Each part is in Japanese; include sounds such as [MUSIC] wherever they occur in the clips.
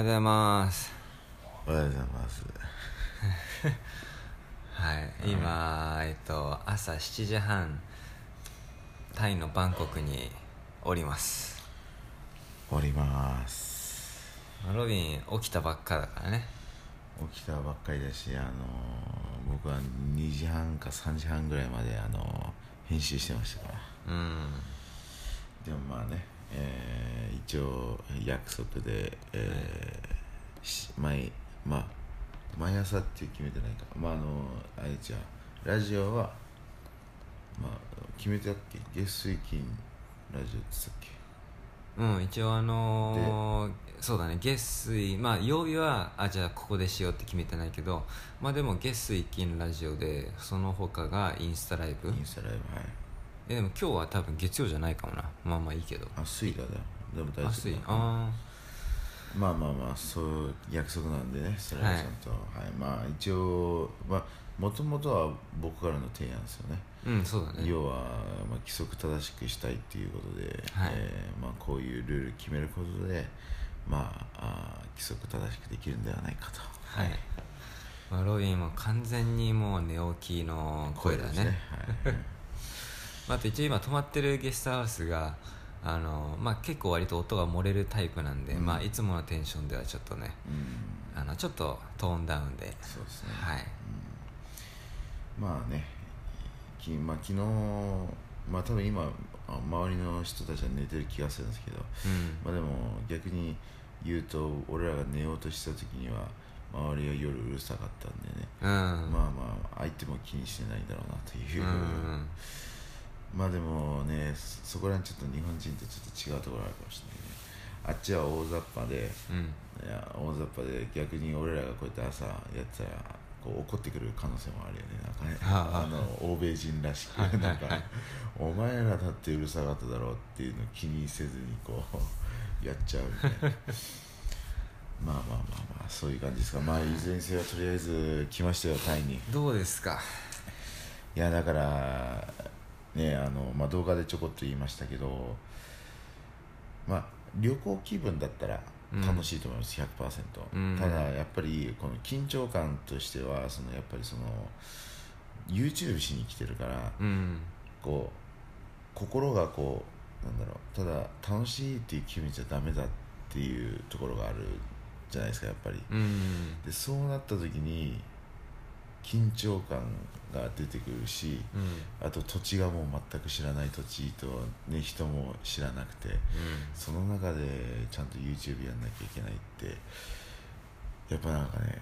おはようございます。おはようございます。[LAUGHS] はい今えっと朝7時半タイのバンコクにおります。おります。まあロビン起きたばっかだからね。起きたばっかりだしあの僕は2時半か3時半ぐらいまであの編集してましたから。うん。でもまあね、えー一応約束で、えーし毎まあ毎朝って決めてないか。まああのあれじゃあラジオはまあ決めてたっけ月水金ラジオって言ってたっけ？うん一応あのーそうだね。月水まあ曜日はあじゃあここでしようって決めてないけどまあでも月水金ラジオでその他がインスタライブ。インスタライブはいえでも今日は多分月曜じゃないかもな。まあまあいいけど。あ水だだよでも大丈夫あ水あまあまあまあそう約束なんでねスライムさんと、はい。まあ一応まあもともとは僕からの提案ですよね。あうんそうだね。要は、まあ、規則正しくしたいっていうことで、はい。えーまあ、こういうルール決めることで、まあ、あー規則正しくできるんではないかと、はい、まあ、ロビンも完全にもう寝起きの声だね。ですね、はい、まあ、あと一応今泊まってるゲストハウスがあの、まあ、結構割と音が漏れるタイプなんで、うんまあ、いつものテンションではちょっとねうん。あのちょっとトーンダウンで。そうですね、はい。まあねき、まあ、昨日まあ多分今あ周りの人たちは寝てる気がするんですけど、うん。まあでも逆に言うと俺らが寝ようとした時には周りは夜うるさかったんでね、うん。まあまあ相手も気にしてないんだろうなという、うんまあでもねそそこら辺ちょっと日本人とちょっと違うところあるかもしれないね。あっちは大雑把でうん。いや大雑把で逆に俺らがこうやって朝やってたらこう怒ってくる可能性もあるよね。なんかねはああ。の欧米人らしく。なんかお前らだってうるさかっただろうっていうのを気にせずにこうやっちゃうみたいな。[LAUGHS] まあまあまあまあそういう感じですか。まあいずれにせよとりあえず来ましたよタイに。どうですか？いやだからねあの、まあ、動画でちょこっと言いましたけどまあ旅行気分だったらうん。楽しいと思います、100%、うん。ただやっぱりこの緊張感としてはそのやっぱりその YouTube しに来てるからうん。こう心がこうなんだろうただ楽しいっていう気分じゃダメだっていうところがあるじゃないですかやっぱり。うん。でそうなった時に緊張感が出てくるしうん。あと土地がもう全く知らない土地と、ね、人も知らなくてその中でちゃんと YouTube やんなきゃいけないってやっぱなんかね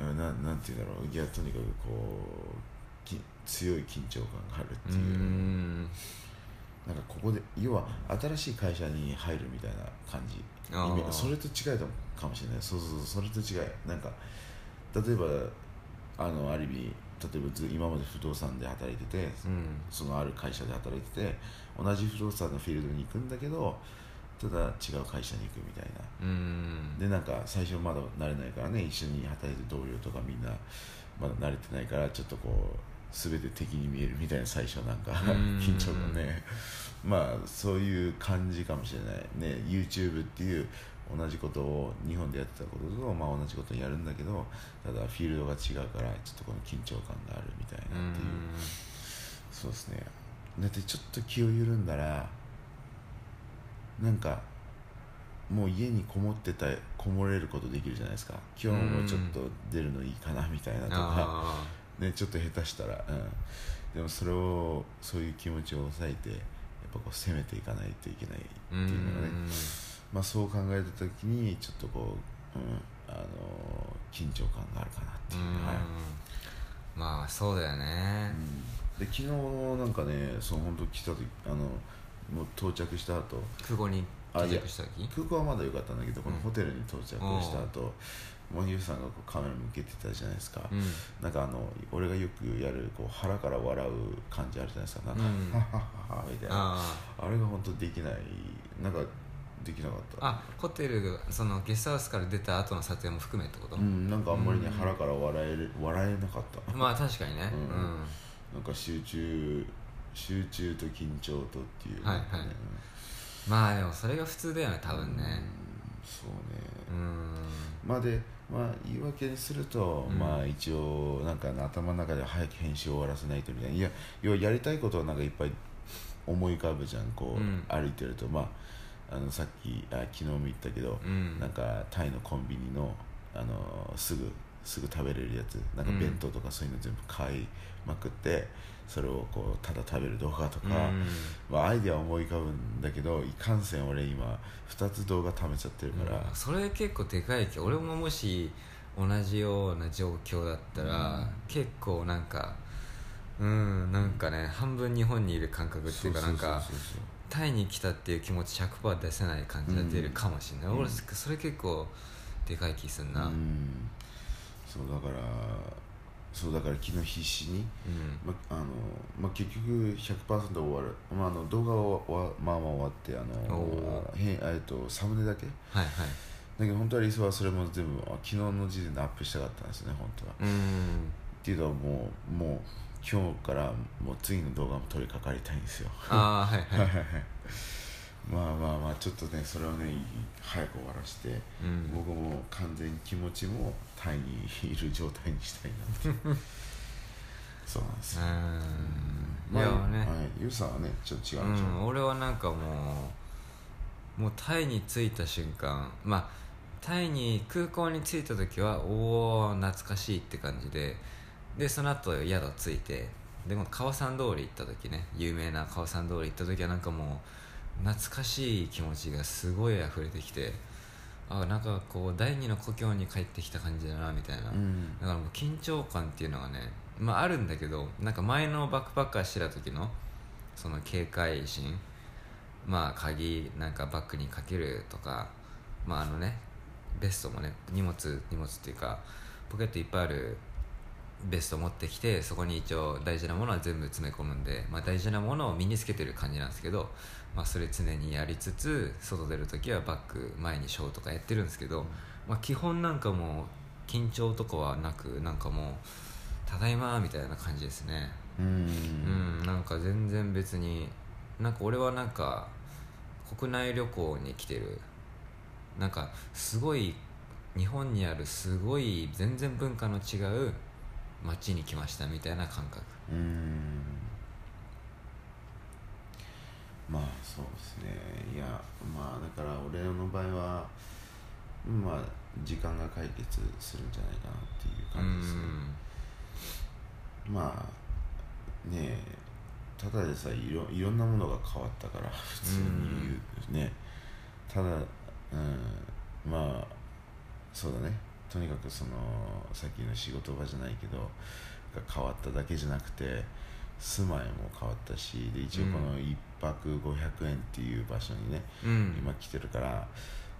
うんななんていうんだろう。いやとにかくこうき強い緊張感があるってういう、ん。なんかここで要は新しい会社に入るみたいな感じ。それと違いかもしれない。そうそうそう。それと違いなんか例えばあのある意味例えばず今まで不動産で働いてて、うん。そのある会社で働いてて同じ不動産のフィールドに行くんだけどただ違う会社に行くみたいな。うん。でなんか最初まだ慣れないからね一緒に働いてる同僚とかみんなまだ慣れてないからちょっとこう全て敵に見えるみたいな最初なんかうん。緊張感ね。まあそういう感じかもしれないね。YouTube っていう同じことを日本でやってたことと、まあ、同じことをやるんだけどただフィールドが違うからちょっとこの緊張感があるみたいなっていう。そうですね。だってちょっと気を緩んだらなんかもう家にこもってたこもれることできるじゃないですか。今日もちょっと出るのいいかなみたいなとか、あね、ちょっと下手したら、うん、でもそれをそういう気持ちを抑えてやっぱこう攻めていかないといけないってーいうのがね。うんまあ、そう考えた時にちょっとこう、うん、あの緊張感があるかなっていう、はいまあそうだよね。で昨日なんかねその本当来た時あのもう到着した後。空港に到着した時？空港はまだ良かったんだけどこのうんホテルに到着した後、森口さんがこうカメラ向けてたじゃないですか、うん。なんかあの俺がよくやるこう腹から笑う感じあるじゃないですか。なんか、うん。みたいな。あ。あれが本当できない。なんかできなかった。ああホテルがそのゲストハウスから出た後の撮影も含めってこと、うんなんかあんまりね、うん。腹から笑える笑えなかった。まあ確かにね。ううん。ん、なんか集中集中と緊張とっていう、はいはい。まあでもそれが普通だよね多分ね。そうね。うん。まあでまあ言い訳にすると、うん。まあ一応なんか頭の中で早く編集を終わらせないとみたいな。いや要はやりたいことはなんかいっぱい思い浮かぶじゃんこう、うん。歩いてると。まああのさっきあ昨日も言ったけど、うん。なんかタイのコンビニのあのすぐすぐ食べれるやつなんかうん弁当とかそういうの全部買いまくってそれをこうただ食べる動画とか、うん。まあ、アイデアは思い浮かぶんだけどいかんせん俺今2つ動画貯めちゃってるから、うん。それ結構でかいけど俺ももし同じような状況だったら、うん。結構なんかうんなんかね半分日本にいる感覚っていうかなんかタイに来たっていう気持ち100%出せない感じが出るかもしれない、うん。俺それ結構でかい気すんな、そううん。そうだからそうだから昨日必死に、うん。まあのまあ、結局100%終わる、まあ、あの動画はまあまあ終わってあのへえっとサムネだけ。はいはい。だけど本当は理想はそれも全部あ昨日の時点でアップしたかったんですね本当は。うん。っていうのはもうもう今日からもう次の動画も撮り掛かりたいんですよ。ああはいはい。[LAUGHS] まあまあまあちょっとねそれをね早く終わらして、うん。僕も完全に気持ちもタイにいる状態にしたいなって [LAUGHS] そうなんですよ、うん。いまあやね、はい、ゆうさんはねちょっと違ううんでしょん、俺はなんかもうもうタイに着いた瞬間まあタイに空港に着いた時はおお懐かしいって感じででその後宿着いてでも川山通り行った時ね有名な川山通り行った時はなんかもう懐かしい気持ちがすごい溢れてきてあなんかこう第二の故郷に帰ってきた感じだなみたいな、うん。だからもう緊張感っていうのがねまああるんだけどなんか前のバックパッカーしてた時のその警戒心まあ鍵なんかバッグにかけるとかまああのねベストもね荷物荷物っていうかポケットいっぱいあるベスト持ってきてそこに一応大事なものは全部詰め込むんで、まあ、大事なものを身につけてる感じなんですけど、まあ、それ常にやりつつ外出る時はバッグ前にショーとかやってるんですけど、まあ、基本なんかもう緊張とかはなくなんかもうただいまみたいな感じですね。うん。うん、なんか全然別になんか俺はなんか国内旅行に来てる。なんかすごい日本にあるすごい全然文化の違う街に来ましたみたいな感覚。うん。まあそうですね。いやまあだから俺の場合はまあ時間が解決するんじゃないかなっていうう感じですね。んまあねえただでさえいろいろんなものが変わったから [LAUGHS] 普通に言うね。ただうん。まあそうだねとにかくそのさっきの仕事場じゃないけどが変わっただけじゃなくて住まいも変わったしで一応この1泊500円っていう場所にね、うん。今来てるから、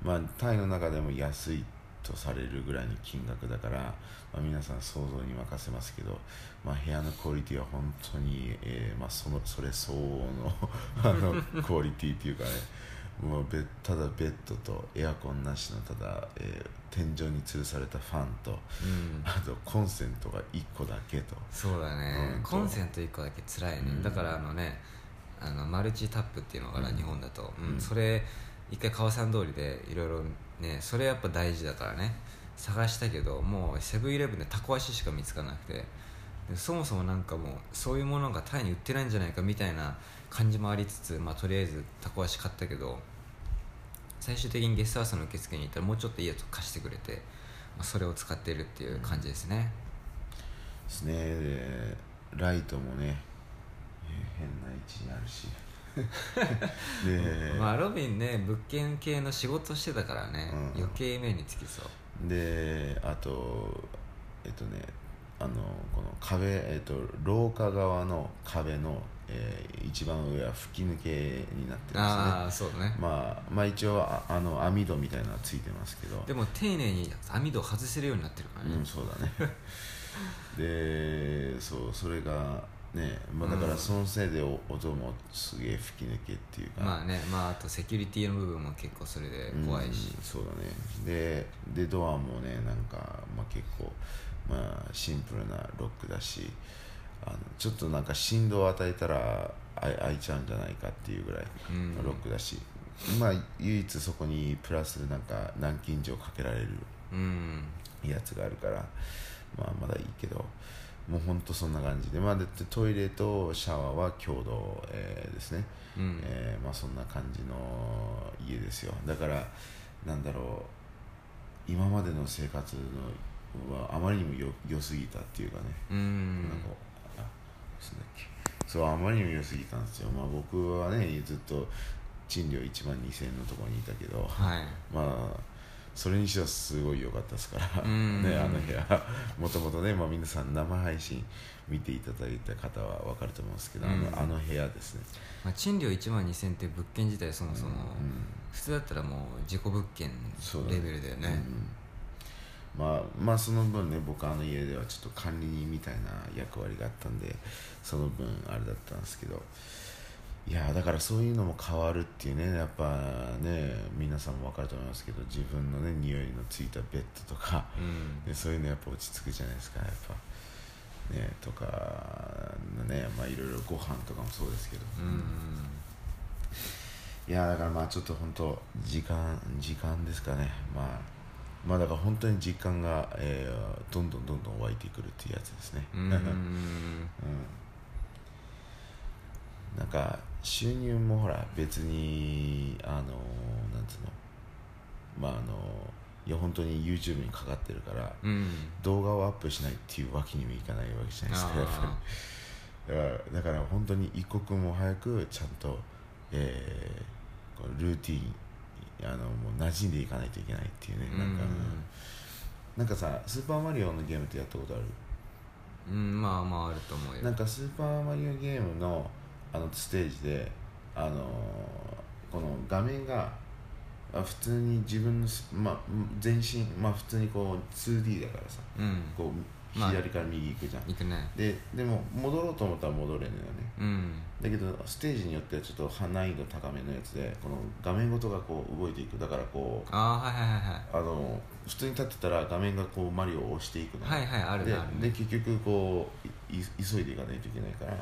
まあ、タイの中でも安いとされるぐらいの金額だから、まあ、皆さん想像に任せますけど、まあ、部屋のクオリティは本当に、えーまあ、そのそれ相応の [LAUGHS] あのクオリティっていうかねもうベただベッドとエアコンなしのただ、えー天井に吊るされたファンとうん。あとコンセントが1個だけと。そうだね、うんコンセント1個だけ辛いね、うん。だからあのねあのマルチタップっていうのかな、うん。日本だと、それ一回川さん通りでいろいろねそれやっぱ大事だからね。探したけどもうセブンイレブンでタコ足しか見つからなくて。でそもそもなんかもうそういうものがタイに売ってないんじゃないかみたいな感じもありつつ、まあ、とりあえずタコ足買ったけど最終的にゲストハウスの受付に行ったらもうちょっと家と貸してくれて、まあ、それを使ってるっていう感じですね、ですね。でライトもねえー変な位置にあるし。[LAUGHS] で、まあロビンね物件系の仕事してたからね、うん。余計目につきそう。であとえっとねあのこの壁、えっと、廊下側の壁の、えー一番上は吹き抜けになってるんですね。ああそうだね。まあ、まあ一応ああの網戸みたいなのはついてますけど。でも丁寧に網戸を外せるようになってるからね、うんそうだね。[LAUGHS] でそうそれがね、まあ、だからそのせいでお音もすげえ吹き抜けっていうか、まあねまああとセキュリティの部分も結構それで怖いし。うん、そうだね。ででドアもねなんか、まあ、結構、まあ、シンプルなロックだしあのちょっとなんか振動を与えたらあ開いちゃうんじゃないかっていうぐらいうん。のロックだし、まあ唯一そこにプラスなんか南京錠かけられるうん。やつがあるからまあまだいいけどもうほんとそんな感じで。まあでトイレとシャワーは共同、えーですね、うん。えーまあそんな感じの家ですよ。だからなんだろう今までの生活のはあまりにもよ良すぎたっていうかね。うん。なんかっけそうあまりにも良すぎたんですよ。まあ僕はねずっと賃料1万2000円のところにいたけどはい。まあそれにしてはすごい良かったですから。うん。ねあの部屋もともとね、まあ、皆さん生配信見ていただいた方は分かると思うんですけど、あうん。のあの部屋ですね。まあ、賃料1万2000って物件自体そもそも、うん。普通だったらもう自己物件レベルだよね。うん。まあまあその分ね僕あの家ではちょっと管理人みたいな役割があったんでその分あれだったんですけど。いやだからそういうのも変わるっていうね。やっぱね皆さんも分かると思いますけど自分のね匂いのついたベッドとか、うん。でそういうのやっぱ落ち着くじゃないですか。やっぱねとかねまあいろいろご飯とかもそうですけど、うんいやだからまあちょっと本当時間時間ですかね。まあまあだから本当に実感が、えーどんどんどんどん湧いてくるっていうやつですね。うん。うん [LAUGHS] なんか収入もほら別にあのなんつうのまああのいや本当に YouTube にかかってるからうん。動画をアップしないっていうわけにもいかないわけじゃないですかやっぱり。だからだから本当に一刻も早くちゃんと、えールーティンあのもう馴染んでいかないといけないっていうねなんか、なんかさスーパーマリオのゲームってやったことある？うん、うん、まあまああると思うよ。なんかスーパーマリオゲームのあのステージであのーこの画面があ普通に自分のす、まあ、全身、まあ、普通にこう 2D だからさ。うん。こうまあ左から右行くじゃん、行くね。ででも戻ろうと思ったら戻れるのよね。うん。だけどステージによってはちょっと難易度高めのやつでこの画面ごとがこう動いていく。だからこうああはいはいはいはい。あの普通に立ってたら画面がこうマリオを押していくのね。はいはいあるねで結局こういい急いでいかないといけないから、うん。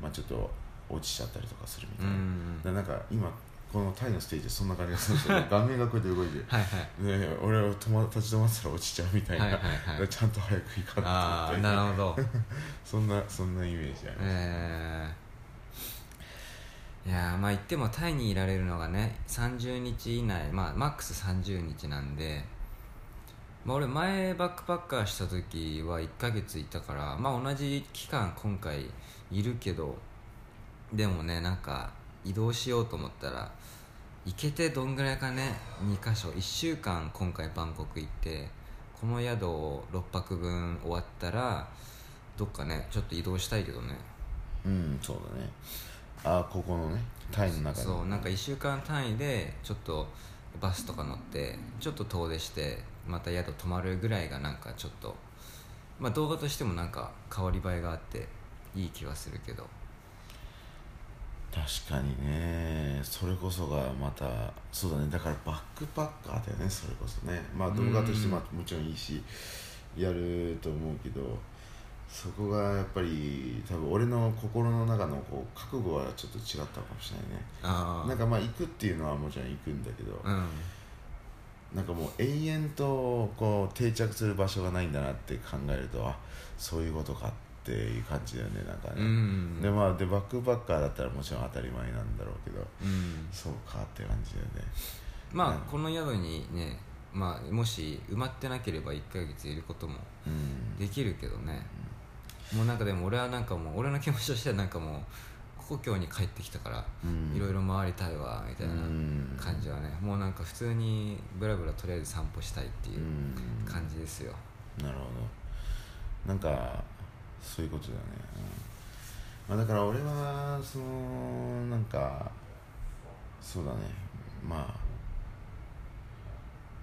まあ、ちょっと落ちちゃったりとかするみたういな、ん。でなんか今このタイのステージでそんな感じがするんですよ [LAUGHS] 画面がこうやって動いて。はいはい。で俺は止ま立ち止まってたら落ちちゃうみたいな、はいはいはい。ちゃんと早く行かないとみたい。ななるほど。[LAUGHS] そんなそんなイメージあります、えー、いやーまあ言ってもタイにいられるのがね30日以内まあマックス30日なんでまあ俺前バックパッカーした時は1ヶ月いたからまあ同じ期間今回いるけどでもねなんか移動しようと思ったら行けてどんぐらいかね2箇所。1週間今回バンコク行ってこの宿を6泊分終わったらどっかねちょっと移動したいけどね。うんそうだね。あここのねタイの中で。そうなんか1週間単位でちょっとバスとか乗ってちょっと遠出してまた宿泊まるぐらいがなんかちょっとまあ動画としてもなんか変わり映えがあっていい気はするけど確かにね。それこそがまたそうだね。だからバックパッカーだよね。それこそね。まあ動画としてまあもちろんいいしやると思うけどそこがやっぱり多分俺の心の中のこう覚悟はちょっと違ったかもしれないね。なんかまあ行くっていうのはもちろん行くんだけど、うん。なんかもう永遠とこう定着する場所がないんだなって考えるとあそういうことかっていう感じだよねなんかうね、ん。でまあでバックパッカーだったらもちろん当たり前なんだろうけどうん。そうかって感じだよね。まあうんこの宿にねまあもし埋まってなければ1ヶ月いることもうん。できるけどね。もうなんかでも俺はなんかもう俺の気持ちとしてはなんかもう故郷に帰ってきたからうん。いろいろ回りたいわみたいなうん。感じはねもうなんか普通にブラブラとりあえず散歩したいっていううん。感じですよ。なるほど。なんかそういうことだよね、うん。まあ、だから俺はそのなんかそうだね。まあ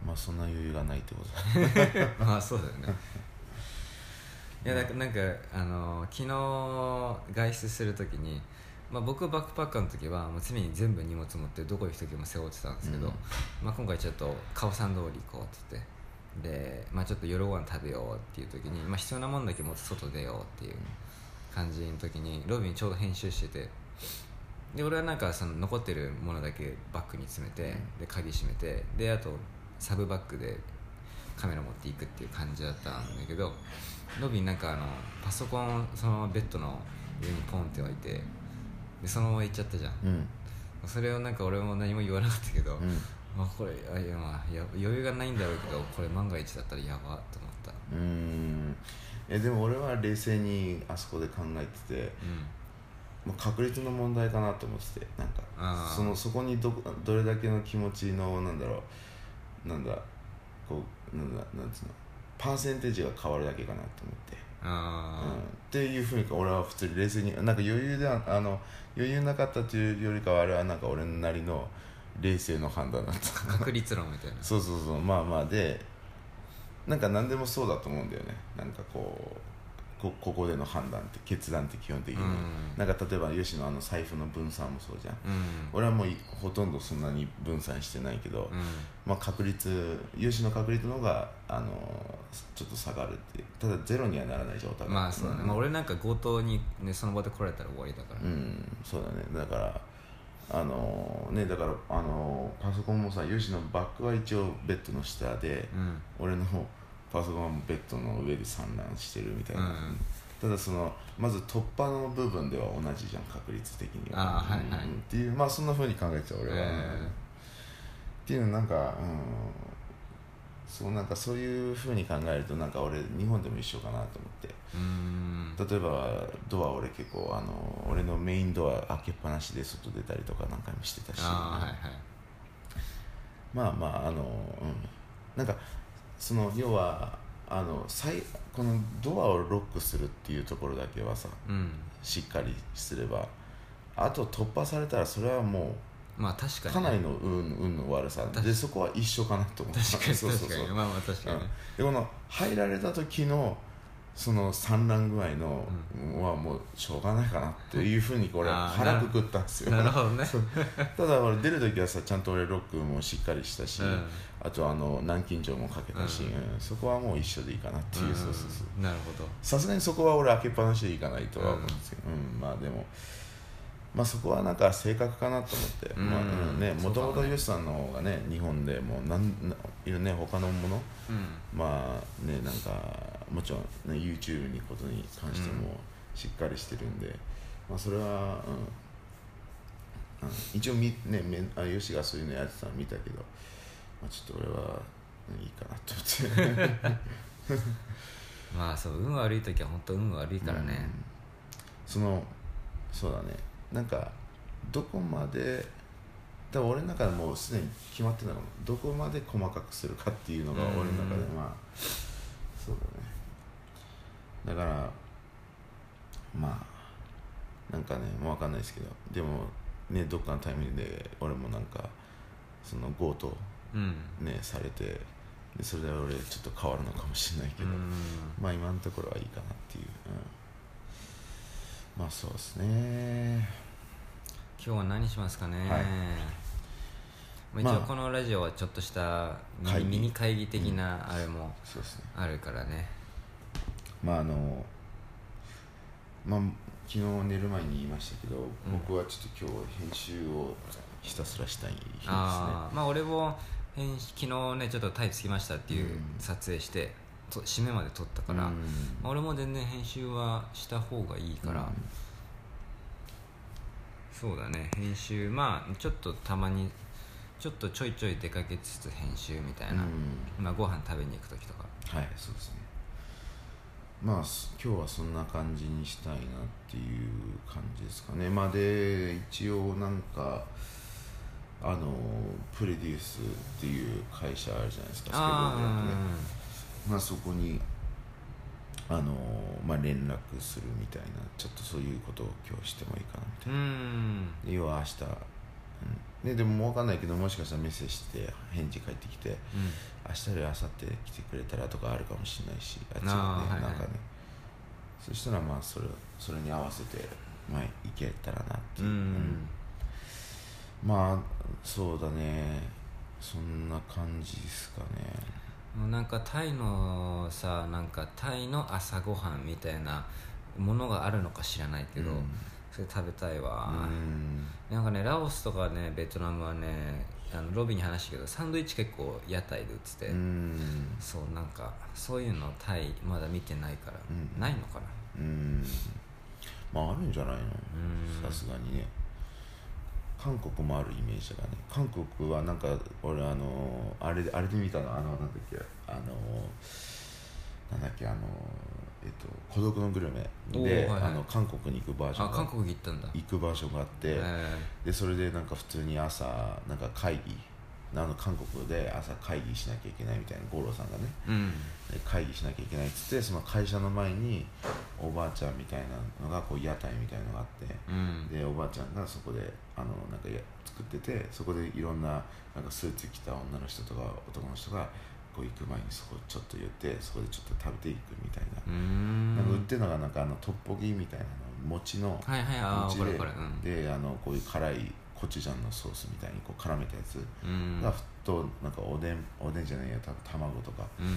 まあそんな余裕がないってこと。だ [LAUGHS] ねまあそうだよね。いやだからなんかあの昨日外出するときに、まあ、僕バックパッカーの時はもう常に全部荷物持ってどこ行く時も背負ってたんですけど、うん。まあ、今回ちょっとカオさん通り行こうって言ってで、まあ、ちょっと夜ご飯食べようっていう時に、まあ、必要なもんだけ持って外出ようっていう感じの時にロビンちょうど編集しててで俺はなんかその残ってるものだけバッグに詰めて、で鍵閉めてであとサブバッグでカメラ持っていくっていう感じだったんだけどロビンなんかあのパソコンをそのベッドの上にポンって置いてでそのまま行っちゃったじゃん。うん。それをなんか俺も何も言わなかったけど、うんまあこれあいやまあや余裕がないんだろうけどこれ万が一だったらやばと思った。うーん。えでも俺は冷静にあそこで考えててうん。まあ確率の問題かなと思っててなんかそのそこにどどれだけの気持ちのなんだろうなんだこうなんだなんつうのパーセンテージが変わるだけかなと思って、うん、あっていうふうに俺は普通に冷静になんか余裕ではあの余裕なかったというよりかはあれはなんか俺なりの冷静の判断だった。あ、確率論みたいな。そうそうそうまあまあでなんか何でもそうだと思うんだよね。なんかこうこここでの判断って決断って基本的に、うん。なんか例えば吉野あの財布の分散もそうじゃん。うん。俺はもういほとんどそんなに分散してないけど、うん。まあ、確率吉野確率の方があのちょっと下がるってただゼロにはならないじゃんお互いまあそうだね、んまあ、俺なんか強盗に、ね、その場で来られたら終わりだから、うんそうだね。だからあのねだからあのパソコンもさ吉野バッグは一応ベッドの下で、うん。俺のパソコンはベッドの上で散乱してるみたいな、うん。うんただそのまず突破の部分では同じじゃん確率的には。はいはい。うん。っていうまあそんなふうに考えてた俺は、えっていうのなんかうんそうなんかそういうふうに考えるとなんか俺日本でも一緒かなと思って。例えばドア俺結構あの俺のメインドア開けっぱなしで外出たりとか何回もしてたし。はいはい。まあまああのうん。なんかその要はあの最このドアをロックするっていうところだけはさうん。しっかりすればあと突破されたらそれはもまあ確かに、うかなりの運運の悪さ。でそこは一緒かなと思う。確かにそうそうそう。確かに。まあまあ確かにね、でこの入られた時のその産卵具合の、はもうしょうがないかなっていうふうにこれ腹くくったんですよ。なるほど。ね。[LAUGHS] ただ俺出る時はさちゃんと俺ロックもしっかりしたし、うん。あとあの南京錠もかけたし、うん。うん。そこはもう一緒でいいかなっていう、そうそうそう。うんなるほど。さすがにそこは俺開けっぱなしでいかないとは思うんですけど、うん。まあでもまあそこはなんか性格かなと思って、うん。まあうんね。もともと吉さんの方がね日本でもうなんないるね他のものうん。まあねなんかもちろん、ね、YouTube にことに関してもしっかりしてるんで、まあそれは、うん。うん、一応みねめあヨシがそういうのやってたの見たけど、まあ、ちょっと俺は、うんいいかなと思って。[LAUGHS] まあそう運悪い時は本当運悪いからね、うん。そのそうだねなんかどこまで多分俺の中でもうすでに決まってるのがどこまで細かくするかっていうのがうん。俺の中でまあそうだね。だからまあなんかねもう分かんないですけどでもねどっかのタイミングで俺もなんかその強盗うん。ねされてでそれで俺ちょっと変わるのかもしれないけど、うん。まあ今のところはいいかなっていう、うん、まあそうですね今日は何しますかね、はい。まあ、一まあ。応このラジオはちょっとしたミニ会議。ミニ会議的なあれもあるからね。まああのまあ昨日寝る前に言いましたけど、僕はちょっと今日編集をひたすらしたい日ですね。ああまあ俺も編集昨日ねちょっとタイつきましたっていううん。撮影して、と締めまで撮ったから、うん。まあ俺も全然編集はした方がいいから、うんそうだね。編集まあちょっとたまにちょっとちょいちょい出かけつつ編集みたいな、まあご飯食べに行く時とか。はいそうですね。まあす今日はそんな感じにしたいなっていう感じですかね。まあで一応なんかあのプレデュースっていう会社あるじゃないですか。スケボーでやってね。まあそこにあのまあ連絡するみたいなちょっとそういうことを今日してもいいかなみたいな。うん。うんで要は明日、うん。ね、でも分かんないけどもしかしたらメッセージして返事返ってきて明日より明後日来てくれたらとかあるかもしれないしあっちがねなんかね。そしたらまあそれそれに合わせてまあいけたらなっていう、うん。うん。まあそうだね。そんな感じですかねもうなんかタイのさなんかタイの朝ごはんみたいなものがあるのか知らないけど、うん。それ食べたいわ、うん。なんかねラオスとかねベトナムはねあのロビーに話したけどサンドイッチ結構屋台で売ってて、うん。そうなんかそういうのタイまだ見てないから、うん。ないのかな？うん。まああるんじゃないの？うん。さすがにね韓国もあるイメージだね。韓国はなんか俺あのあれあれで見たの？あのなんだっけ？あのなんだっけ？あのえっと孤独のグルメで、はいはい。あの韓国に行くバージョン韓国行ったんだ。行く場所があって、えでそれでなんか普通に朝なんか会議あの韓国で朝会議しなきゃいけないみたいな五郎さんがねえうん。で会議しなきゃいけないっつってその会社の前におばあちゃんみたいなのがこう屋台みたいなのがあってうん。でおばあちゃんがそこであのなんかや作っててそこでいろんななんかスーツ着た女の人とか男の人がこう行く前にそこちょっと言ってそこでちょっと食べていくみたいな,、うーん。なんか売ってるのがなんかあのトッポギみたいなの餅のはいはいああ餅でであのこういう辛いコチュジャンのソースみたいにこう絡めたやつうん。がふっとなんかおでんおでんじゃないや卵とか、うん。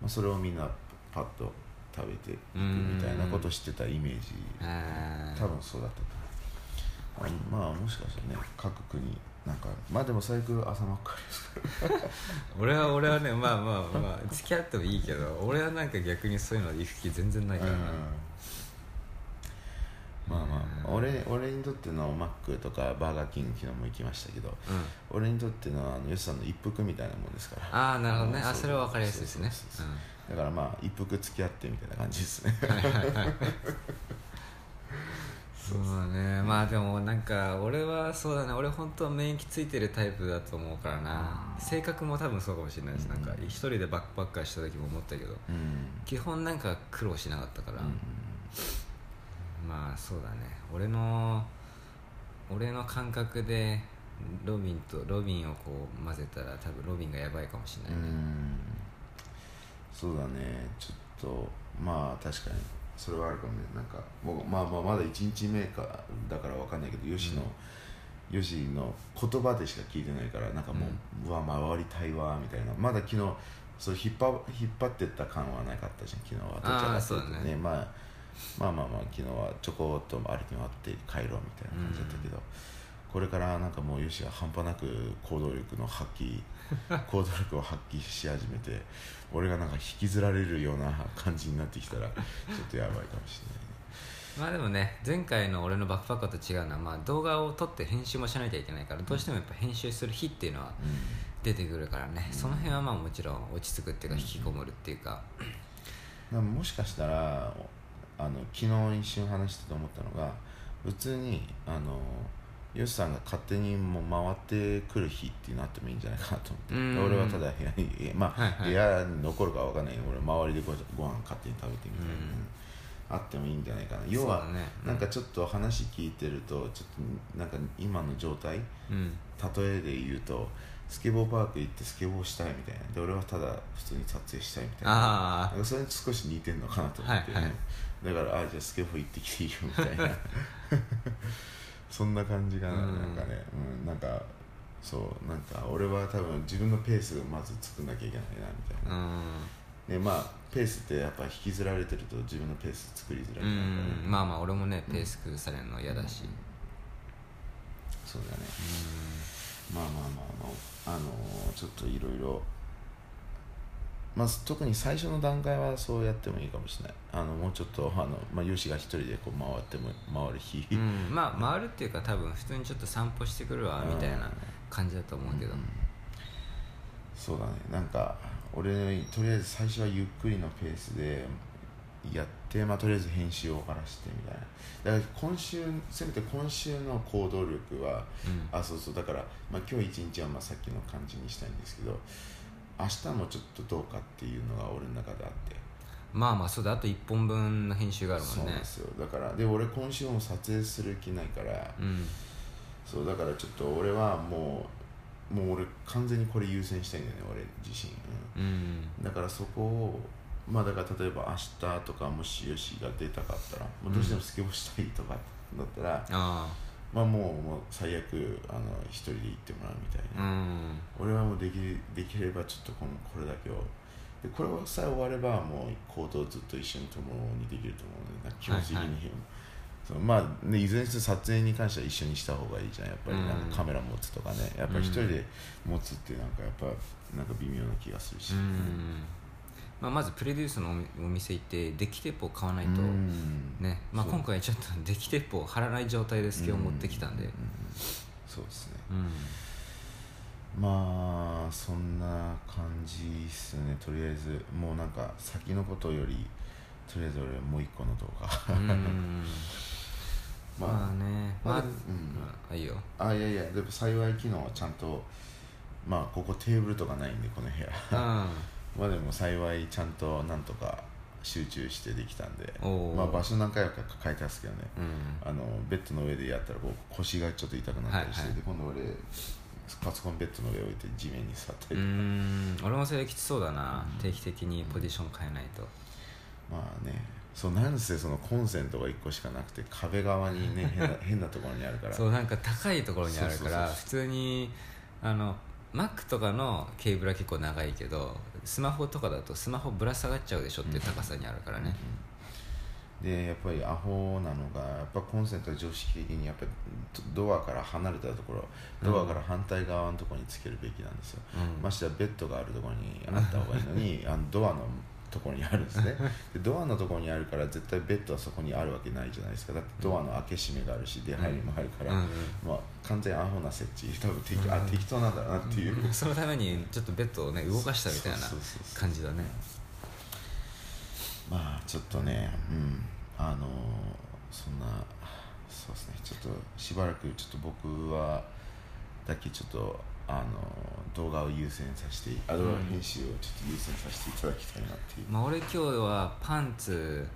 まあ、それをみんなパッと食べていくみたいなことしてたイメージ。えー。多分そうだったとまあまあもしかしたらね各国なんかまあでも最悪朝真っ赤です俺は俺はねまあまあまあ付き合ってもいいけど俺はなんか逆にそういうの行く気全然ないから。な、まあまあ俺俺にとってのマックとかバーガーキング昨日も行きましたけどうん。俺にとってのあのヨシさんの一服みたいなもんですから。ああなるほどね。うんあそれは分かりやすいですね。だからまあ一服付き合ってみたいな感じですね [LAUGHS] そうだね。まあでもなんか俺はそうだね。俺本当は免疫ついてるタイプだと思うからな。性格も多分そうかもしれないですなんか一人でバックパッカーした時も思ったけどうん。基本なんか苦労しなかったから、うん。まあそうだね。俺の俺の感覚でロビンとロビンをこう混ぜたら多分ロビンがやばいかもしれうないね、ん。そうだね。ちょっとまあ確かにそれはあるかもね。なんかもうまあまあまだ1日目かだからわかんないけどヨシの、ヨシの言葉でしか聞いてないからなんかもう、うわ回りたいわみたいな。まだ昨日そう引っ張引っ張ってった感はなかったじゃん昨日は。どちらかというとそうだね。まあまあまあまあ昨日はちょこっと歩き回って帰ろうみたいな感じだったけど、これからなんかもうヨシは半端なく行動力の発揮 [LAUGHS] 行動力を発揮し始めて俺がなんか引きずられるような感じになってきたらちょっとやばいかもしれないね。まあでもね前回の俺のバックパッカーと違うのは、まあ、動画を撮って編集もしなきゃいけないからどうしてもやっぱ編集する日っていうのは出てくるからね、その辺はまあもちろん落ち着くっていうか引きこもるっていうか、うん、もしかしたらあの昨日一瞬話してて思ったのが普通にあのヨシさんが勝手にもう回ってくる日っていうのあってもいいんじゃないかなと思うん。って俺はただ部屋にえまあ、はいはい。部屋に残るかわかんないけど俺周りでごご飯勝手に食べてみたいな、うん。あってもいいんじゃないかな。要は、ね。うん。なんかちょっと話聞いてるとちょっとなんか今の状態うん。例えで言うとスケボーパーク行ってスケボーしたいみたいな。で俺はただ普通に撮影したいみたいな。それに少し似てんのかなと思って、はいはい。だからあじゃあスケボー行ってきていいよみたいな [LAUGHS] そんな感じがなうん。なんかね、うん、なんかそうなんか俺は多分自分のペースをまず作んなきゃいけないなみたいな、うん。でまあペースってやっぱ引きずられてると自分のペース作りづらういからね、ん。まあまあ俺もねペース崩されるの嫌だし、そうだね。まあまあまあまああのーちょっといろいろまあ特に最初の段階はそうやってもいいかもしれない。あのもうちょっとあの、まあ、ヨシが一人でこう回っても回る日、うん、[LAUGHS] まあ回るっていうか多分普通にちょっと散歩してくるわみたいな感じだと思うけど、そうだね。なんか俺とりあえず最初はゆっくりのペースでやって、まあ、とりあえず編集を終わらしてみたいな。だから今週せめて今週の行動力はうん。あそうそう。だから、まあ、今日一日はまあさっきの感じにしたいんですけど明日もちょっとどうかっていうのが俺の中であって。まあまあそうだ。あと1本分の編集があるそもね。うんなんですよ。だからで俺今週も撮影する気ないからうん。そうだからちょっと俺はもうもう俺完全にこれ優先したいんだよね俺自身、うん。うんだからそこをまあだから例えば明日とかもしよしが出たかったらもうどうしてもスケボーしたいとかだったら、あまあもうもう最悪あの一人で行ってもらうみたいあうな、ん。俺はもうできできればちょっとこのこれだけを。でこれさえ終わればもう行動をずっと一緒に共にできると思うのでなんか気持ち的に、はいはい。そうまあ、ね、いずれにせよ撮影に関しては一緒にした方がいいじゃんやっぱり。うん。なんかカメラ持つとかね。やっぱり一人で持つってなんかやっぱなんか微妙な気がするし、うんまあ、まずプロデュースのおお店行ってデッキテープを買わないと、うん。ね。まあ、今回ちょっとデッキテープを貼らない状態でスケを持ってきたんで。そうですね。うん。まあそんな感じっすね。とりあえずもうなんか先のことよりとりあえず俺もう一個の動画。うん。[LAUGHS] まあまあね。まあ、まあうん。あいいよ。あいやいやでも幸い昨日はちゃんとまあここテーブルとかないんでこの部屋。うんまあでも幸いちゃんとなんとか集中してできたんでまあ場所何回か変えたんですけどね。うん。あのベッドの上でやったらこう腰がちょっと痛くなったりして、はいはい。で今度俺パソコンベッドの上置いて地面に座ったうりとか、ん。俺もそれきつそうだな、定期的にポジション変えないと。まあね。そうなんせそのコンセントが1個しかなくて壁側にね [LAUGHS] 変な変なところにあるから。そうなんか高いところにあるから普通にあの Mac とかのケーブルは結構長いけどスマホとかだとスマホぶら下がっちゃうでしょっていう高さにあるからね、でやっぱりアホなのがやっぱコンセントは常識的にやっぱりドアから離れたところドアから反対側のところにつけるべきなんですよ、うん。ましてやベッドがあるところにあった方がいいのにあのドアのところにあるんですね。[LAUGHS] でドアのところにあるから絶対ベッドはそこにあるわけないじゃないですか。だってドアの開け閉めがあるし出入りもあるから、うん。うんまあ、完全にアホな設置。多分適,、あ適当なんだなっていう、そのためにちょっとベッドをね動かしたみたいな感じだね。まあちょっとねうん。あのーそんなそうですね。ちょっとしばらくちょっと僕はだけちょっとあのー動画を優先させてあ動画編集をちょっと優先させていただきたいなっていう、まあ俺今日はパンツ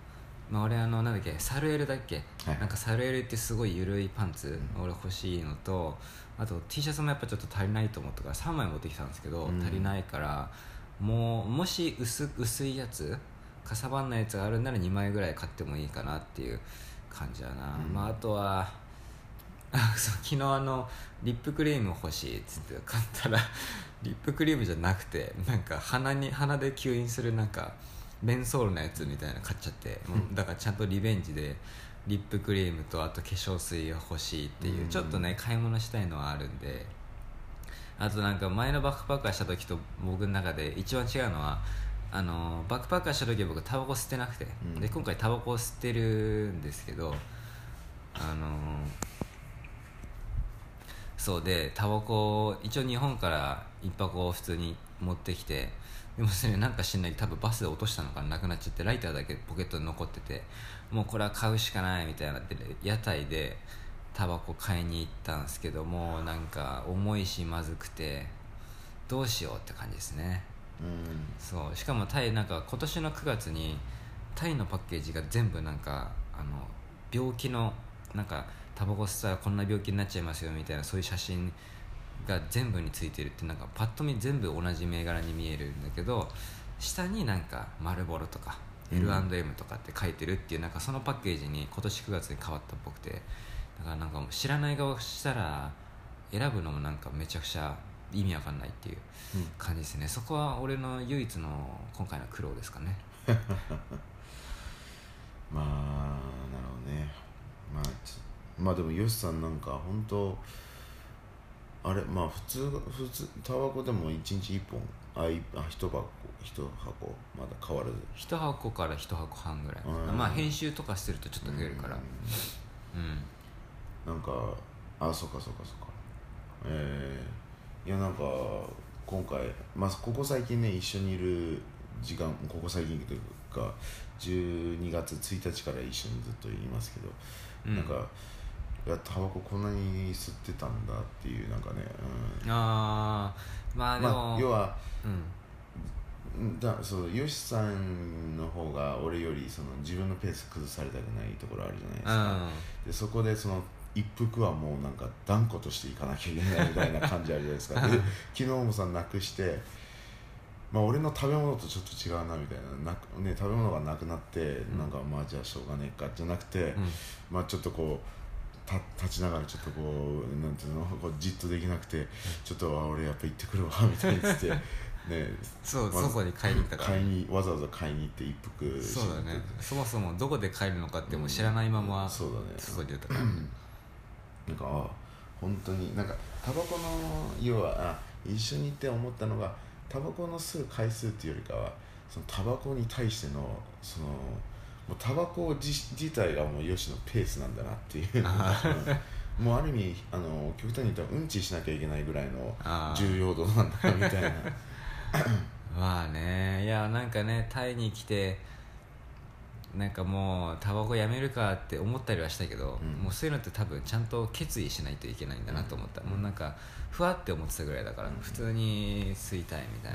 まあ俺あのなんだっけサルエルだっけ、はい。なんかサルエルってすごい緩いパンツ、俺欲しいのとあと T シャツもやっぱちょっと足りないと思ったから3枚持ってきたんですけど、うん。足りないからもうもし薄薄いやつかさばんないやつがあるんなら2枚ぐらい買ってもいいかなっていう感じだな、うん。まああとはあそう昨日あのリップクリーム欲しいっつって買ったら [LAUGHS] リップクリームじゃなくてなんか鼻に鼻で吸引するなんかメンソールのやつみたいなの買っちゃってもうだからちゃんとリベンジでリップクリームとあと化粧水が欲しいっていう、うん。ちょっとね買い物したいのはあるんであとなんか前のバックパッカーした時と僕の中で一番違うのはあのバックパッカーした時は僕タバコ吸ってなくて、うん。で今回タバコを吸ってるんですけどあのそうでタバコを一応日本から一箱を普通に持ってきてでもそれなんか知んない多分バスで落としたのかななくなっちゃってライターだけポケットに残っててもうこれは買うしかないみたいになって屋台でタバコ買いに行ったんですけどもうなんか重いしまずくてどうしようって感じですね。うん。そうしかもタイなんか今年の9月にタイのパッケージが全部なんかあの病気のなんかタバコ吸ったらこんな病気になっちゃいますよみたいなそういう写真が全部についてるってなんかパッと見全部同じ銘柄に見えるんだけど下になんか丸ボロとかうん L&M とかって書いてるっていうなんかそのパッケージに今年9月に変わったっぽくてだからなんか知らない側したら選ぶのもなんかめちゃくちゃ意味わかんないっていう感じですね。そこは俺の唯一の今回の苦労ですかね。[LAUGHS] まあなるほどね。まあちまあでもヨシさんなんか本当あれまあ普通普通タバコでも1日1本あいあ一箱一箱まだ変わらず。一箱から一箱半ぐらいうん。まあ編集とかするとちょっと増えるから。うん。なんかあそうかそうかそうか。えー、いやなんか今回まあここ最近ね一緒にいる時間ここ最近というか12月1日から一緒にずっといますけど、うん。なんかいやタバコこんなに吸ってたんだっていうなんかね、あー。まあうん、でも、まあ要はうん。うんだそうヨシさんの方が俺よりその自分のペース崩されたくないところあるじゃないですか、でそこでその一服はもうなんか断固としていかなきゃいけないみたいな感じあるじゃないですか。で昨日もさなくしてまあ俺の食べ物とちょっと違うなみたいななく、ね、食べ物がなくなって、ん。なんかまあじゃあしょうがねえかじゃなくて、うん。まあちょっとこうた立ちながらちょっとこうなんていうの？こうじっとできなくて、ちょっとあ俺やっぱ行ってくるわ [LAUGHS] みたいに言ってね。そう、まずそこに買いに行ったから。買いにわざわざ買いに行って一服しそうだね。そもそもどこで買えるのかってもう知らないままそうだね。外に出たから。なんかあ本当になんかタバコの要はあ一緒に行って思ったのがタバコの吸う回数っていうよりかはそのタバコに対してのそのもうタバコ自自体がもうヨシのペースなんだなっていう。うん [LAUGHS] もうある意味あの極端に言ったらうんちしなきゃいけないぐらいの重要度なんだなみたいな。[LAUGHS] まあね。いやなんかねタイに来てなんかもうタバコやめるかって思ったりはしたけど、うん。もうそういうのって多分ちゃんと決意しないといけないんだなと思った、もうなんかふわって思ってたぐらいだから、うん。普通に吸いたいみたい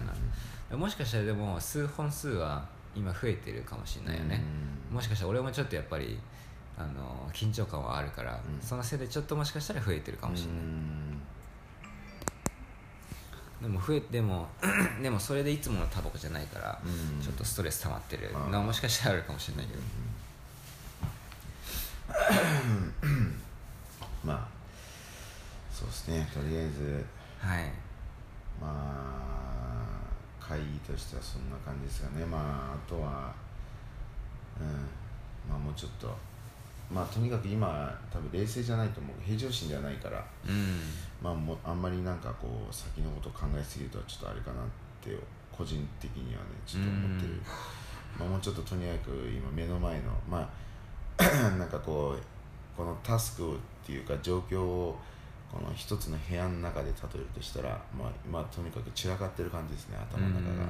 な、もしかしたらでも吸う本数は今増えてるかもしれないよね、もしかしたら俺もちょっとやっぱりあの緊張感はあるから、うん。そのせいでちょっともしかしたら増えてるかもしれない、でも増えても [CLEARS THROAT] でもそれでいつものタバコじゃないから、うん。ちょっとストレス溜まってる。のはもしかしたらあるかもしれないけど、まあ。そうですね。とりあえず。はい。まあ会議としてはそんな感じですかね。まああとはうん。まあもうちょっと。まあとにかく今多分冷静じゃないと思う。平常心ではないから。うん。まあもうあんまりなんかこう先のことを考えすぎるとはちょっとあれかなって個人的にはねちょっと思ってる、まあ、もうちょっととにかく今目の前のまあ [CLEARS THROAT] なんかこうこのタスクっていうか状況をこの一つの部屋の中で例えるとしたら、まあ、まあとにかく散らかってる感じですね頭の中が、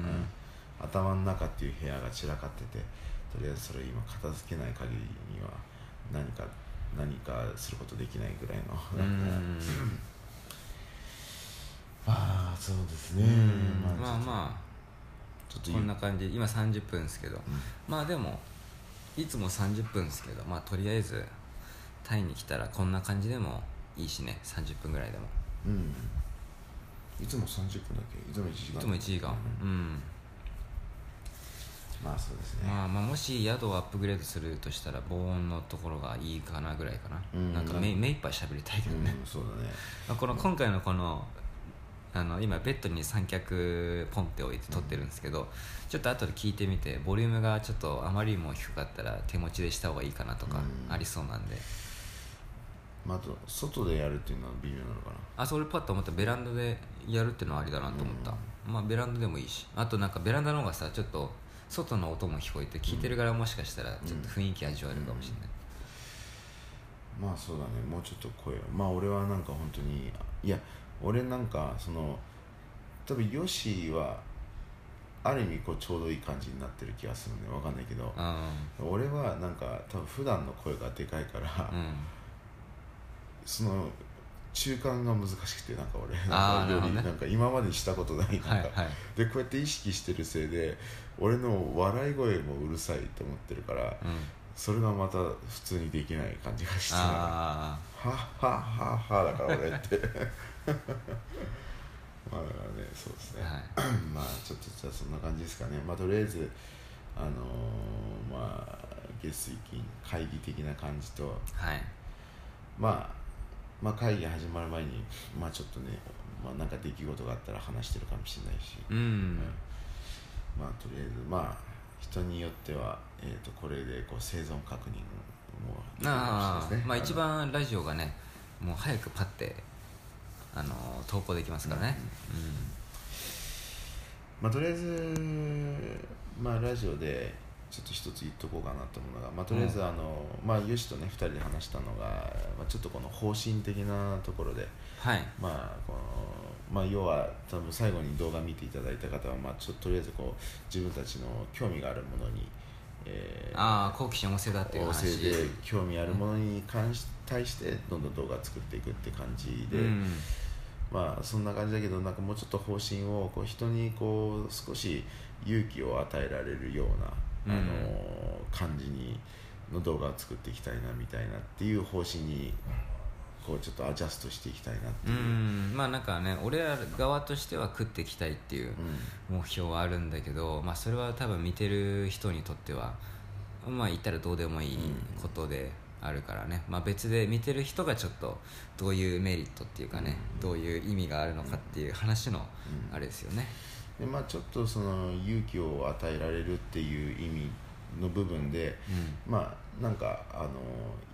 頭の中っていう部屋が散らかっててとりあえずそれを今片付けない限りには何か何かすることできないぐらいの、うん。ああそうですね。うん。まああまちょっとあこんな感じ。今30分ですけど、うん。まあでもいつも30分ですけどまあとりあえずタイに来たらこんな感じでもいいしね30分ぐらいでも。うん。いつも30分だっけ？いつも1時間。いつも1時間。うん。まあそうですね、まあまあもし宿をアップグレードするとしたら防音のところがいいかなぐらいかな、うん。なんか目目いっぱい喋りたいけどね、うん、そうだね。まあこの今回のこのあの今ベッドに三脚ポンって置いて撮ってるんですけど、ちょっと後で聞いてみてボリュームがちょっとあまりにも低かったら手持ちでした方がいいかなとかうん。ありそうなんで、まあ、あと外でやるっていうのは微妙なのかな。あそれパッと思ったベランダでやるっていうのはありだなと思った、まあベランダでもいいし。あとなんかベランダの方がさちょっと外の音も聞こえて聞いてるからもしかしたらちょっと雰囲気味わえるかもしれない、まあそうだね。もうちょっと声を。まあ俺はなんか本当にいや俺なんかその多分ヨシはある意味こうちょうどいい感じになってる気がするねわかんないけど。う俺はなんか多分普段の声がでかいから、んうんその中間が難しくてなんか俺なんかよりなんか今までしたことないなんか、はいはい。でこうやって意識してるせいで俺の笑い声もうるさいと思ってるからうん。それがまた普通にできない感じがしてはあっはっはっはだから俺って。[LAUGHS] まあだからねそうですね、あはい。[CLEARS THROAT] まあちょっとじゃあそんな感じですかね。まあとりあえずあのーまあ月水金会議的な感じとはい。まあまあ会議始まる前にまあちょっとねまあなんか出来事があったら話してるかもしれないし、うん。まあとりあえずまあ人によっては、えー、とこれでこう生存確認もできるかあもしれないですね。あまあ一番ラジオがねもう早くパッてあの投稿できますからね。まあとりあえずまあラジオでちょっと一つ言っとこうかなと思うのがまあとりあえずうん。あの、まあよしとね二人で話したのが、まあ、ちょっとこの方針的なところではい。まあこのまあ要は多分最後に動画見ていただいた方はまあちょっととりあえずこう自分たちの興味があるものに、えーああ好奇心旺盛だっていう旺話盛で興味あるものに関し対してどんどん動画作っていくって感じで、うん。まあそんな感じだけどなんかもうちょっと方針をこう人にこう少し勇気を与えられるような、うんあの感じにの動画を作っていきたいなみたいなっていう方針にこうちょっとアジャストしていきたいなってういう、ん。まあなんかね俺ら側としては食っていきたいっていう目標はあるんだけど、まあ、それは多分見てる人にとってはまあ言ったらどうでもいいことであるからね、まあ、別で見てる人がちょっとどういうメリットっていうかね、どういう意味があるのかっていう話のあれですよね、でまあちょっとその勇気を与えられるっていう意味の部分で、まあなんかあの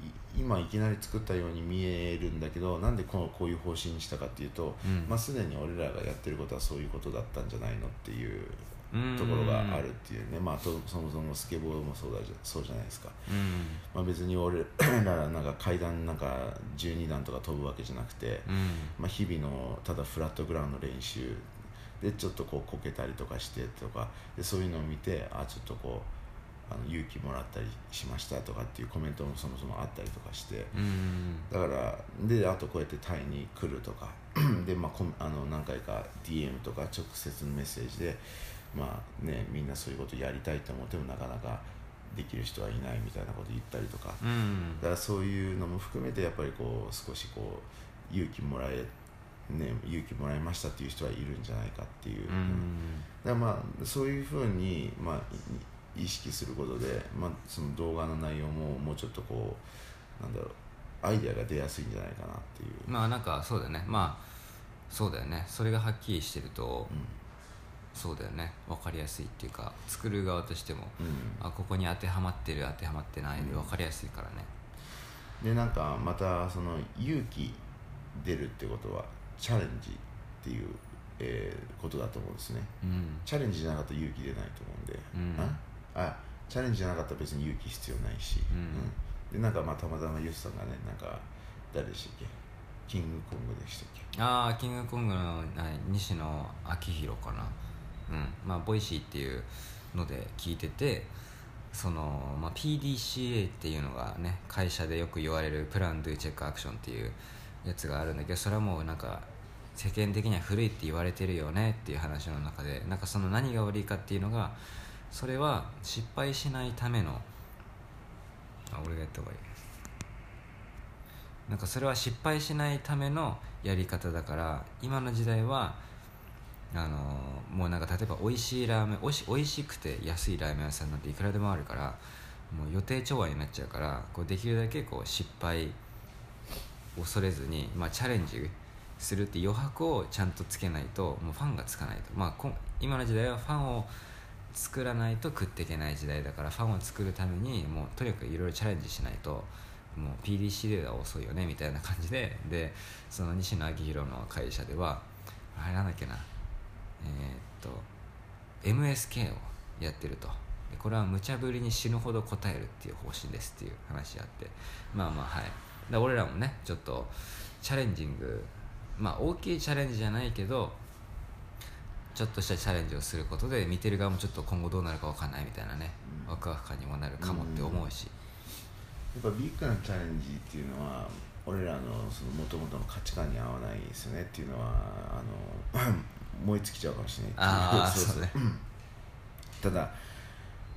い今いきなり作ったように見えるんだけどなんでこのこういう方針にしたかっていうと、うん。まあ、すでに俺らがやってることはそういうことだったんじゃないのっていううん。ところがあるっていうね、まあ、とそもそもスケボーもそうだじゃそうじゃないですか、うん。まあ、別に俺 [CLEARS THROAT] らなんか階段なんか12段とか飛ぶわけじゃなくて、うん。まあ、日々のただフラットグラウンド練習でちょっとこうこけたりとかしてとかでそういうのを見てあちょっとこうあの勇気もらったりしましたとかっていうコメントもそもそもあったりとかして。うん。だからであとこうやってタイに来るとかで、まあ、あの何回か DM とか直接のメッセージで、まあね、みんなそういうことやりたいと思ってもなかなかできる人はいないみたいなこと言ったりとか。うん。だからそういうのも含めてやっぱりこう少しこう勇気もらえね勇気もらいましたっていう人はいるんじゃないかっていう、うん。だまあそういうふうに、まあ、い意識することで、まあ、その動画の内容ももうちょっとこうなんだろうアイデアが出やすいんじゃないかなっていう、まあなんかそうだよね。まあそうだよね。それがはっきりしてると、うん。そうだよね。分かりやすいっていうか作る側としてもうん。あここに当てはまってる当てはまってないで分かりやすいからね。でなんかまたその勇気出るってことはチャレンジっていう、えーことだと思うんですね。うん。チャレンジじゃなかったら勇気出ないと思うんで、うん。あ？あチャレンジじゃなかったら別に勇気必要ないし、うん。でなんかまあたまたまユースさんがねなんか誰でしたっけ？キングコングでしたっけ？ああキングコングのあ西野亮廣かな。うん。まあ Voicy っていうので聞いててその、まあ、PDCA っていうのがね会社でよく言われる plan do check action っていうやつがあるんだけどそれはもうなんか世間的には古いって言われてるよねっていう話の中でなんかその何が悪いかっていうのがそれは失敗しないためのあ俺がやった方がいい。なんかそれは失敗しないためのやり方だから今の時代はあのもうなんか例えば美味しいラーメンおいし美味しくて安いラーメン屋さんなんていくらでもあるからもう予定調和になっちゃうからこうできるだけこう失敗恐れずに、まあ、チャレンジするって余白をちゃんとつけないともうファンがつかないと、まあ、こ今の時代はファンを作らないと食っていけない時代だからファンを作るためにもうとにかくいろいろチャレンジしないともう PDC では遅いよねみたいな感じででその西野昭弘の会社ではあれなんだっけなえーっと MSK をやってると。でこれは無茶ぶりに死ぬほど答えるっていう方針ですっていう話あって。まあまあはい。で俺らもねちょっとチャレンジングまあ大きいチャレンジじゃないけどちょっとしたチャレンジをすることで見てる側もちょっと今後どうなるか分かんないみたいなね、うん。ワクワク感にもなるかもって思うし、やっぱビッグなチャレンジっていうのは俺らのその元々の価値観に合わないですよねっていうのはあの [CLEARS THROAT] 燃え尽きちゃうかもしれないああそうそう。ね。ただ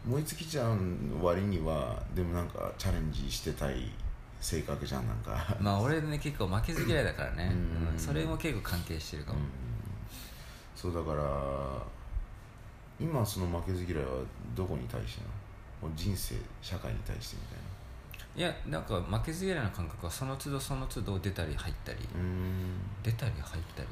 燃え尽きちゃう割にはでもなんかチャレンジしてたい性格じゃんなんか。まあ俺ね結構負けず嫌いだからね、うん。うん。それも結構関係してるかも、うん。そうだから今その負けず嫌いはどこに対してなの？もう人生社会に対してみたいな。いやなんか負けず嫌いな感覚はその都度その都度出たり入ったり、出たり入ったり？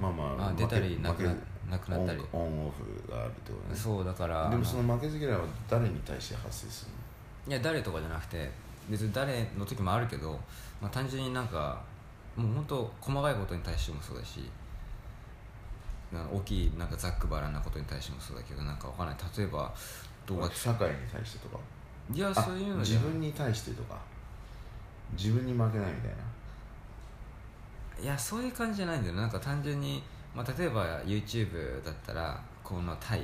まあまああ出たりなくなくなったり。オンオフがあるってことね。そうだからでもその負けず嫌いは誰に対して発生するのいや誰とかじゃなくて別に誰の時もあるけど、まあ、単純になんかもう本当細かいことに対してもそうだし大きいなんかざっくばらんなことに対してもそうだけどなんかわかんない。例えば動画社会に対してとか？いやあそういうのじゃ自分に対してとか？自分に負けないみたいな？いやそういう感じじゃないんだよなんか単純に、まあ、例えば YouTube だったらこのタイ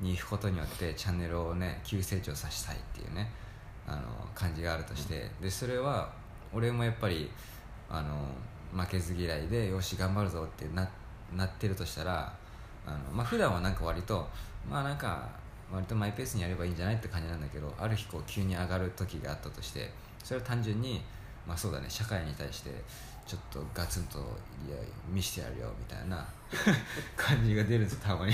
に行くことによってチャンネルをね急成長させたいっていうねあの感じがあるとして、でそれは俺もやっぱりあの負けず嫌いでよし頑張るぞってななってるとしたらあの、まあ普段はなんか割とまあなんか割とマイペースにやればいいんじゃないって感じなんだけどある日こう急に上がる時があったとしてそれは単純にまあそうだね社会に対してちょっとガツンといや見してやるよみたいな感じが出るんですたまに。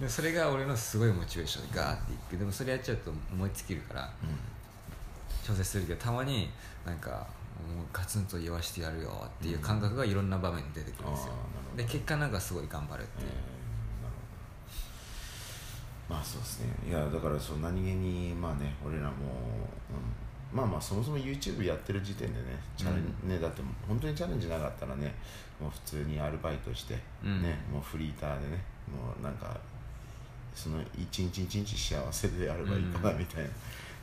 でそれが俺のすごいモチベーションでガーっていってでもそれやっちゃうと思い尽きるから調整するけどたまになんかもうガツンと言わしてやるよっていう感覚がいろんな場面に出てくるんですよ、あーなるほど。で結果なんかすごい頑張るっていう、えまあそうですね。いやだからそう何気にまあね俺らも、うん、まあまあそもそも YouTube やってる時点でねチャレン、うねだって本当にチャレンジなかったらねもう普通にアルバイトして、うん。ねもうフリーターでねもうなんかその一日一日幸せであればいいかなうん。みたいな、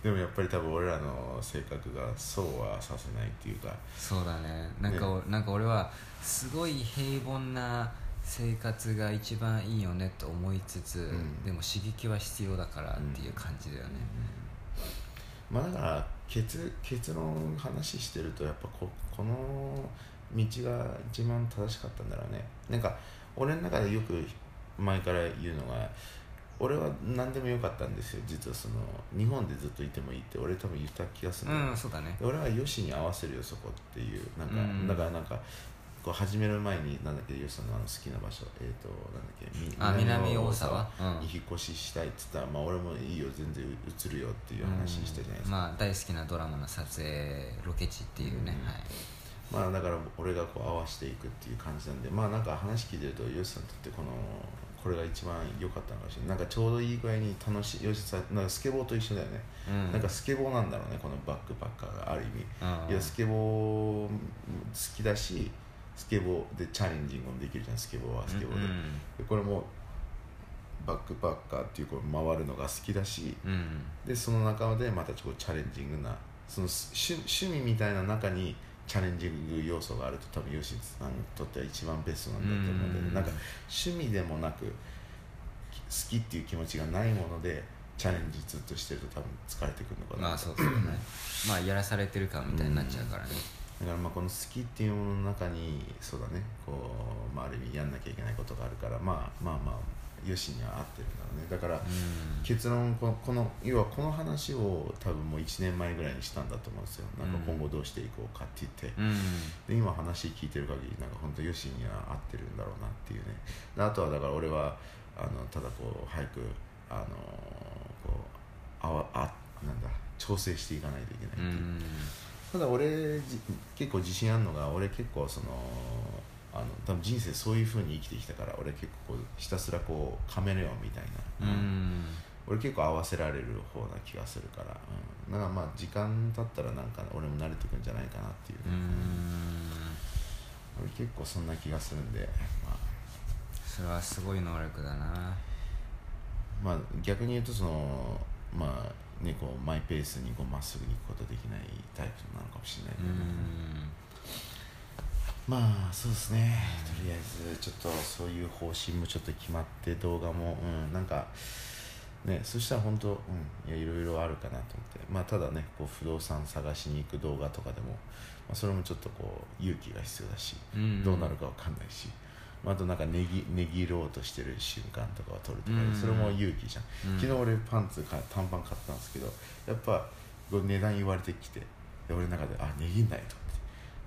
でもやっぱり多分俺らの性格がそうはさせないっていうか。そうだね。なんかお、なんか俺はすごい平凡な生活が一番いいよねと思いつつ、ん。でも刺激は必要だからっていう感じだよね、まあだから結結論話してるとやっぱここの道が一番正しかったんだろうね。なんか俺の中でよく前から言うのが俺は何でもよかったんですよ。実はその日本でずっといてもいいって。俺多分言った気がする。うんそうだね。で俺はよしに合わせるよそこっていう。なんか、うん。だからなんかこう始める前になんだっけよしさんのあの好きな場所。えっ、となんだっけ南大沢？うん。に引っ越ししたいっつったら、まあ俺もいいよ全然移るよっていう話したじゃないですか、まあ大好きなドラマの撮影ロケ地っていうね、うん。はい。まあだから俺がこう合わせていくっていう感じなんで。まあなんか話聞いてるとよしさんにとってこのこれが一番良かったのかもしれない。なんかちょうどいい具合に楽しいよしさんなんかスケボーと一緒だよね、うん。なんかスケボーなんだろうねこのバックパッカーがある意味。うん。いやスケボー好きだしスケボーでチャレンジングもできるじゃん。スケボーはスケボーで,、うんでこれもバックパッカーっていうこう回るのが好きだし。うん。でその中でまたちょっとチャレンジングなその趣趣味みたいな中にチャレンジング要素があると多分ヨシさんにとっては一番ベストなんだと思うんで、うん。なんか趣味でもなく好きっていう気持ちがないものでチャレンジずっとしてると多分疲れてくるのかな。まあそうそうだね。[CLEARS THROAT] まあやらされてる感みたいになっちゃうからね。だからまあこの好きっていうものの中にそうだね。こう、まあ、ある意味やんなきゃいけないことがあるからまあまあまあよしには合ってるんだろうね。だからうん。結論このこの要はこの話を多分もう1年前ぐらいにしたんだと思うんですよ。なんか今後どうしていこうかって言って、うん。で今話聞いてる限りなんか本当ヨシには合ってるんだろうなっていうね。であとはだから俺はあのただこう早くあのこうあわあなんだ調整していかないといけないっていう、うん。ただ俺じ結構自信あるのが俺結構そのあの多分人生そういうふうに生きてきたから俺結構こうひたすらこうカメレオンみたいな、うん。俺結構合わせられる方な気がするから、うん、だからまあ時間経ったらなんか俺も慣れてくんじゃないかなっていう。うね、ん。俺結構そんな気がするんで、まあ、それはすごい能力だな。まあ逆に言うとそのまあねこうマイペースにこうまっすぐに行くことできないタイプなのかもしれないけうどね、んまあそうですね。とりあえずちょっとそういう方針もちょっと決まって動画もうんなんかねそしたら本当うんいやいろいろあるかなと思って。まあただねこう不動産探しに行く動画とかでも、まあ、それもちょっとこう勇気が必要だし、うんどうなるかわかんないし、まあ、あとなんかねぎねぎろうとしてる瞬間とかを撮るとか、うんそれも勇気じゃん、うん。昨日俺パンツか短パン買ったんですけどやっぱ値段言われてきてで俺の中であ値切んないと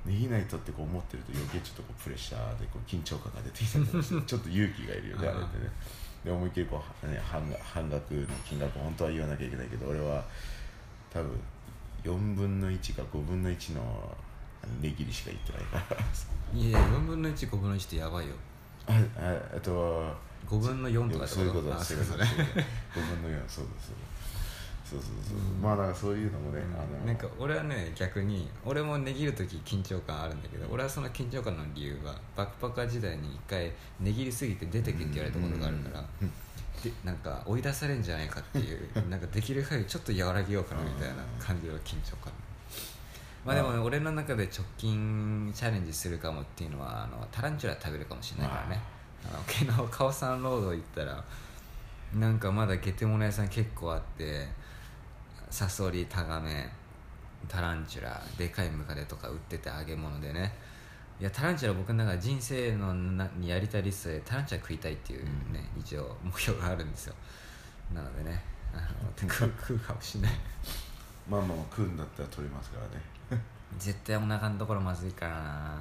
って値切んないとってこう思ってると余計ちょっとこうプレッシャーでこう緊張感が出てきたりして [LAUGHS] ちょっと勇気がいるよね。あれってねで思いっきりこう、ね、半額半額の金額を本当は言わなきゃいけないけど俺は多分4分の1か5分の1の値切りしか言ってないから。いや4分の15分の1ってやばいよ。あああと5分の4とかってそういうことあだそういうことねだ5 [LAUGHS] 分の4そうだそうだそうそうそう、まあそういうのもね、あのなんか俺はね逆に俺も値切る時緊張感あるんだけど俺はその緊張感の理由はバックパッカー時代に一回値切りすぎて出てけって言われたことがあるからでなんか追い出されんじゃないかっていう [LAUGHS] なんかできる限りちょっと和らげようかなみたいな感じの緊張感。まあでもね俺の中で直近チャレンジするかもっていうのはあのタランチュラ食べるかもしれないからね。あの昨日カオサンロード行ったらなんかまだゲテモノ屋さん結構あってサソリタガメタランチュラでかいムカデとか売ってて揚げ物でね。いやタランチュラ僕の中で人生のなにやりたいリストでタランチュラ食いたいっていうね、一応目標があるんですよ。なのでねあの [LAUGHS] 食う食うかもしれない。まあまあ食うんだったら取りますからね。[LAUGHS] 絶対お腹のところまずいからな。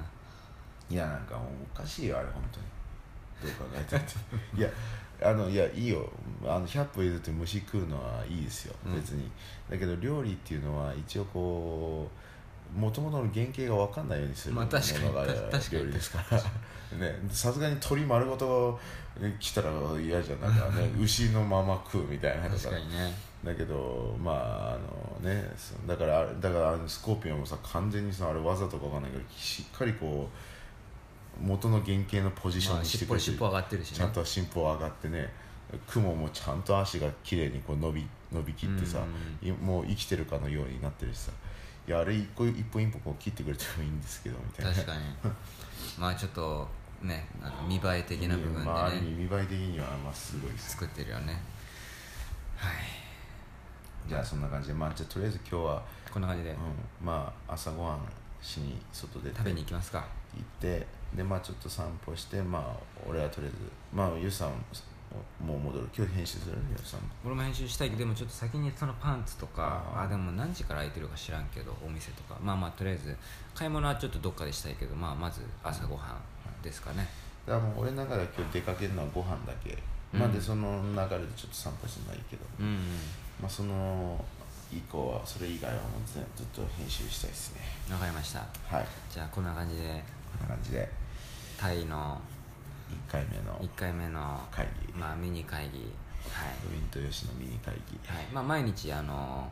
いやなんかもうおかしいよあれ本当に。どう考えたって [LAUGHS] いやあのいやいいよ。あの100歩譲って虫食うのはいいですよ、うん。別に。だけど料理っていうのは一応こもともとの原型が分かんないようにするものが料理ですから。ね。さすがに鶏丸ごと来たら嫌じゃん。なんかね [LAUGHS] 牛のまま食うみたいなと確かにね。だけどまああのねそだからだからあのスコーピオンもさ完全にさあれわざとかわかんないけどしっかりこう元の原型のポジションまあにしてくれて尻尾尻尾上がってるしね。ちゃんと進歩上がってね雲もちゃんと足が綺麗にこう伸び伸びきってさ、いもう生きてるかのようになってるしさ。いやあれ一個一本一本こう切ってくれてもいいんですけどみたいな。確かに。まあちょっとねあの見栄え的な部分でね、まあ、見栄え的にはまあすごい作ってるよね。はい。じゃあそんな感じで。まあじゃあとりあえず今日は、こんな感じで。うん、まあ朝ごはんしに外出て。食べに行きますか。行ってでまあちょっと散歩してまあ俺はとりあえずまあゆうさんもう戻る。今日編集するゆうさんも。俺も編集したいけどでもちょっと先にそのパンツとかあでも何時から空いてるか知らんけどお店とか。まあまあとりあえず買い物はちょっとどっかでしたいけどまあまず朝ごはんですかね。だからもう俺の中では今日出かけるのはご飯だけ、うん。まあでその流れでちょっと散歩するのはいいけど、うんまあその以降はそれ以外はもうずっと編集したいですね。わかりました。はい。じゃあこんな感じでこんな感じで。タイの1回目の1回目の会議。まあミニ会議。はい。ウィンとヨシのミニ会議。はい。まあ、毎日あの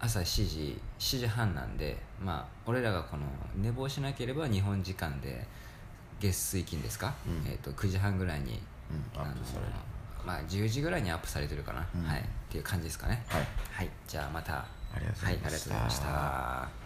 朝7時7時半なんで、まあ、俺らがこの寝坊しなければ日本時間で月水金ですか、うん。えー、と9時半ぐらいに、うんアップされる。まあ、10時ぐらいにアップされてるかな、うん。はい、っていう感じですかね。はい。はい、じゃあまた。ありがとうございました。はい、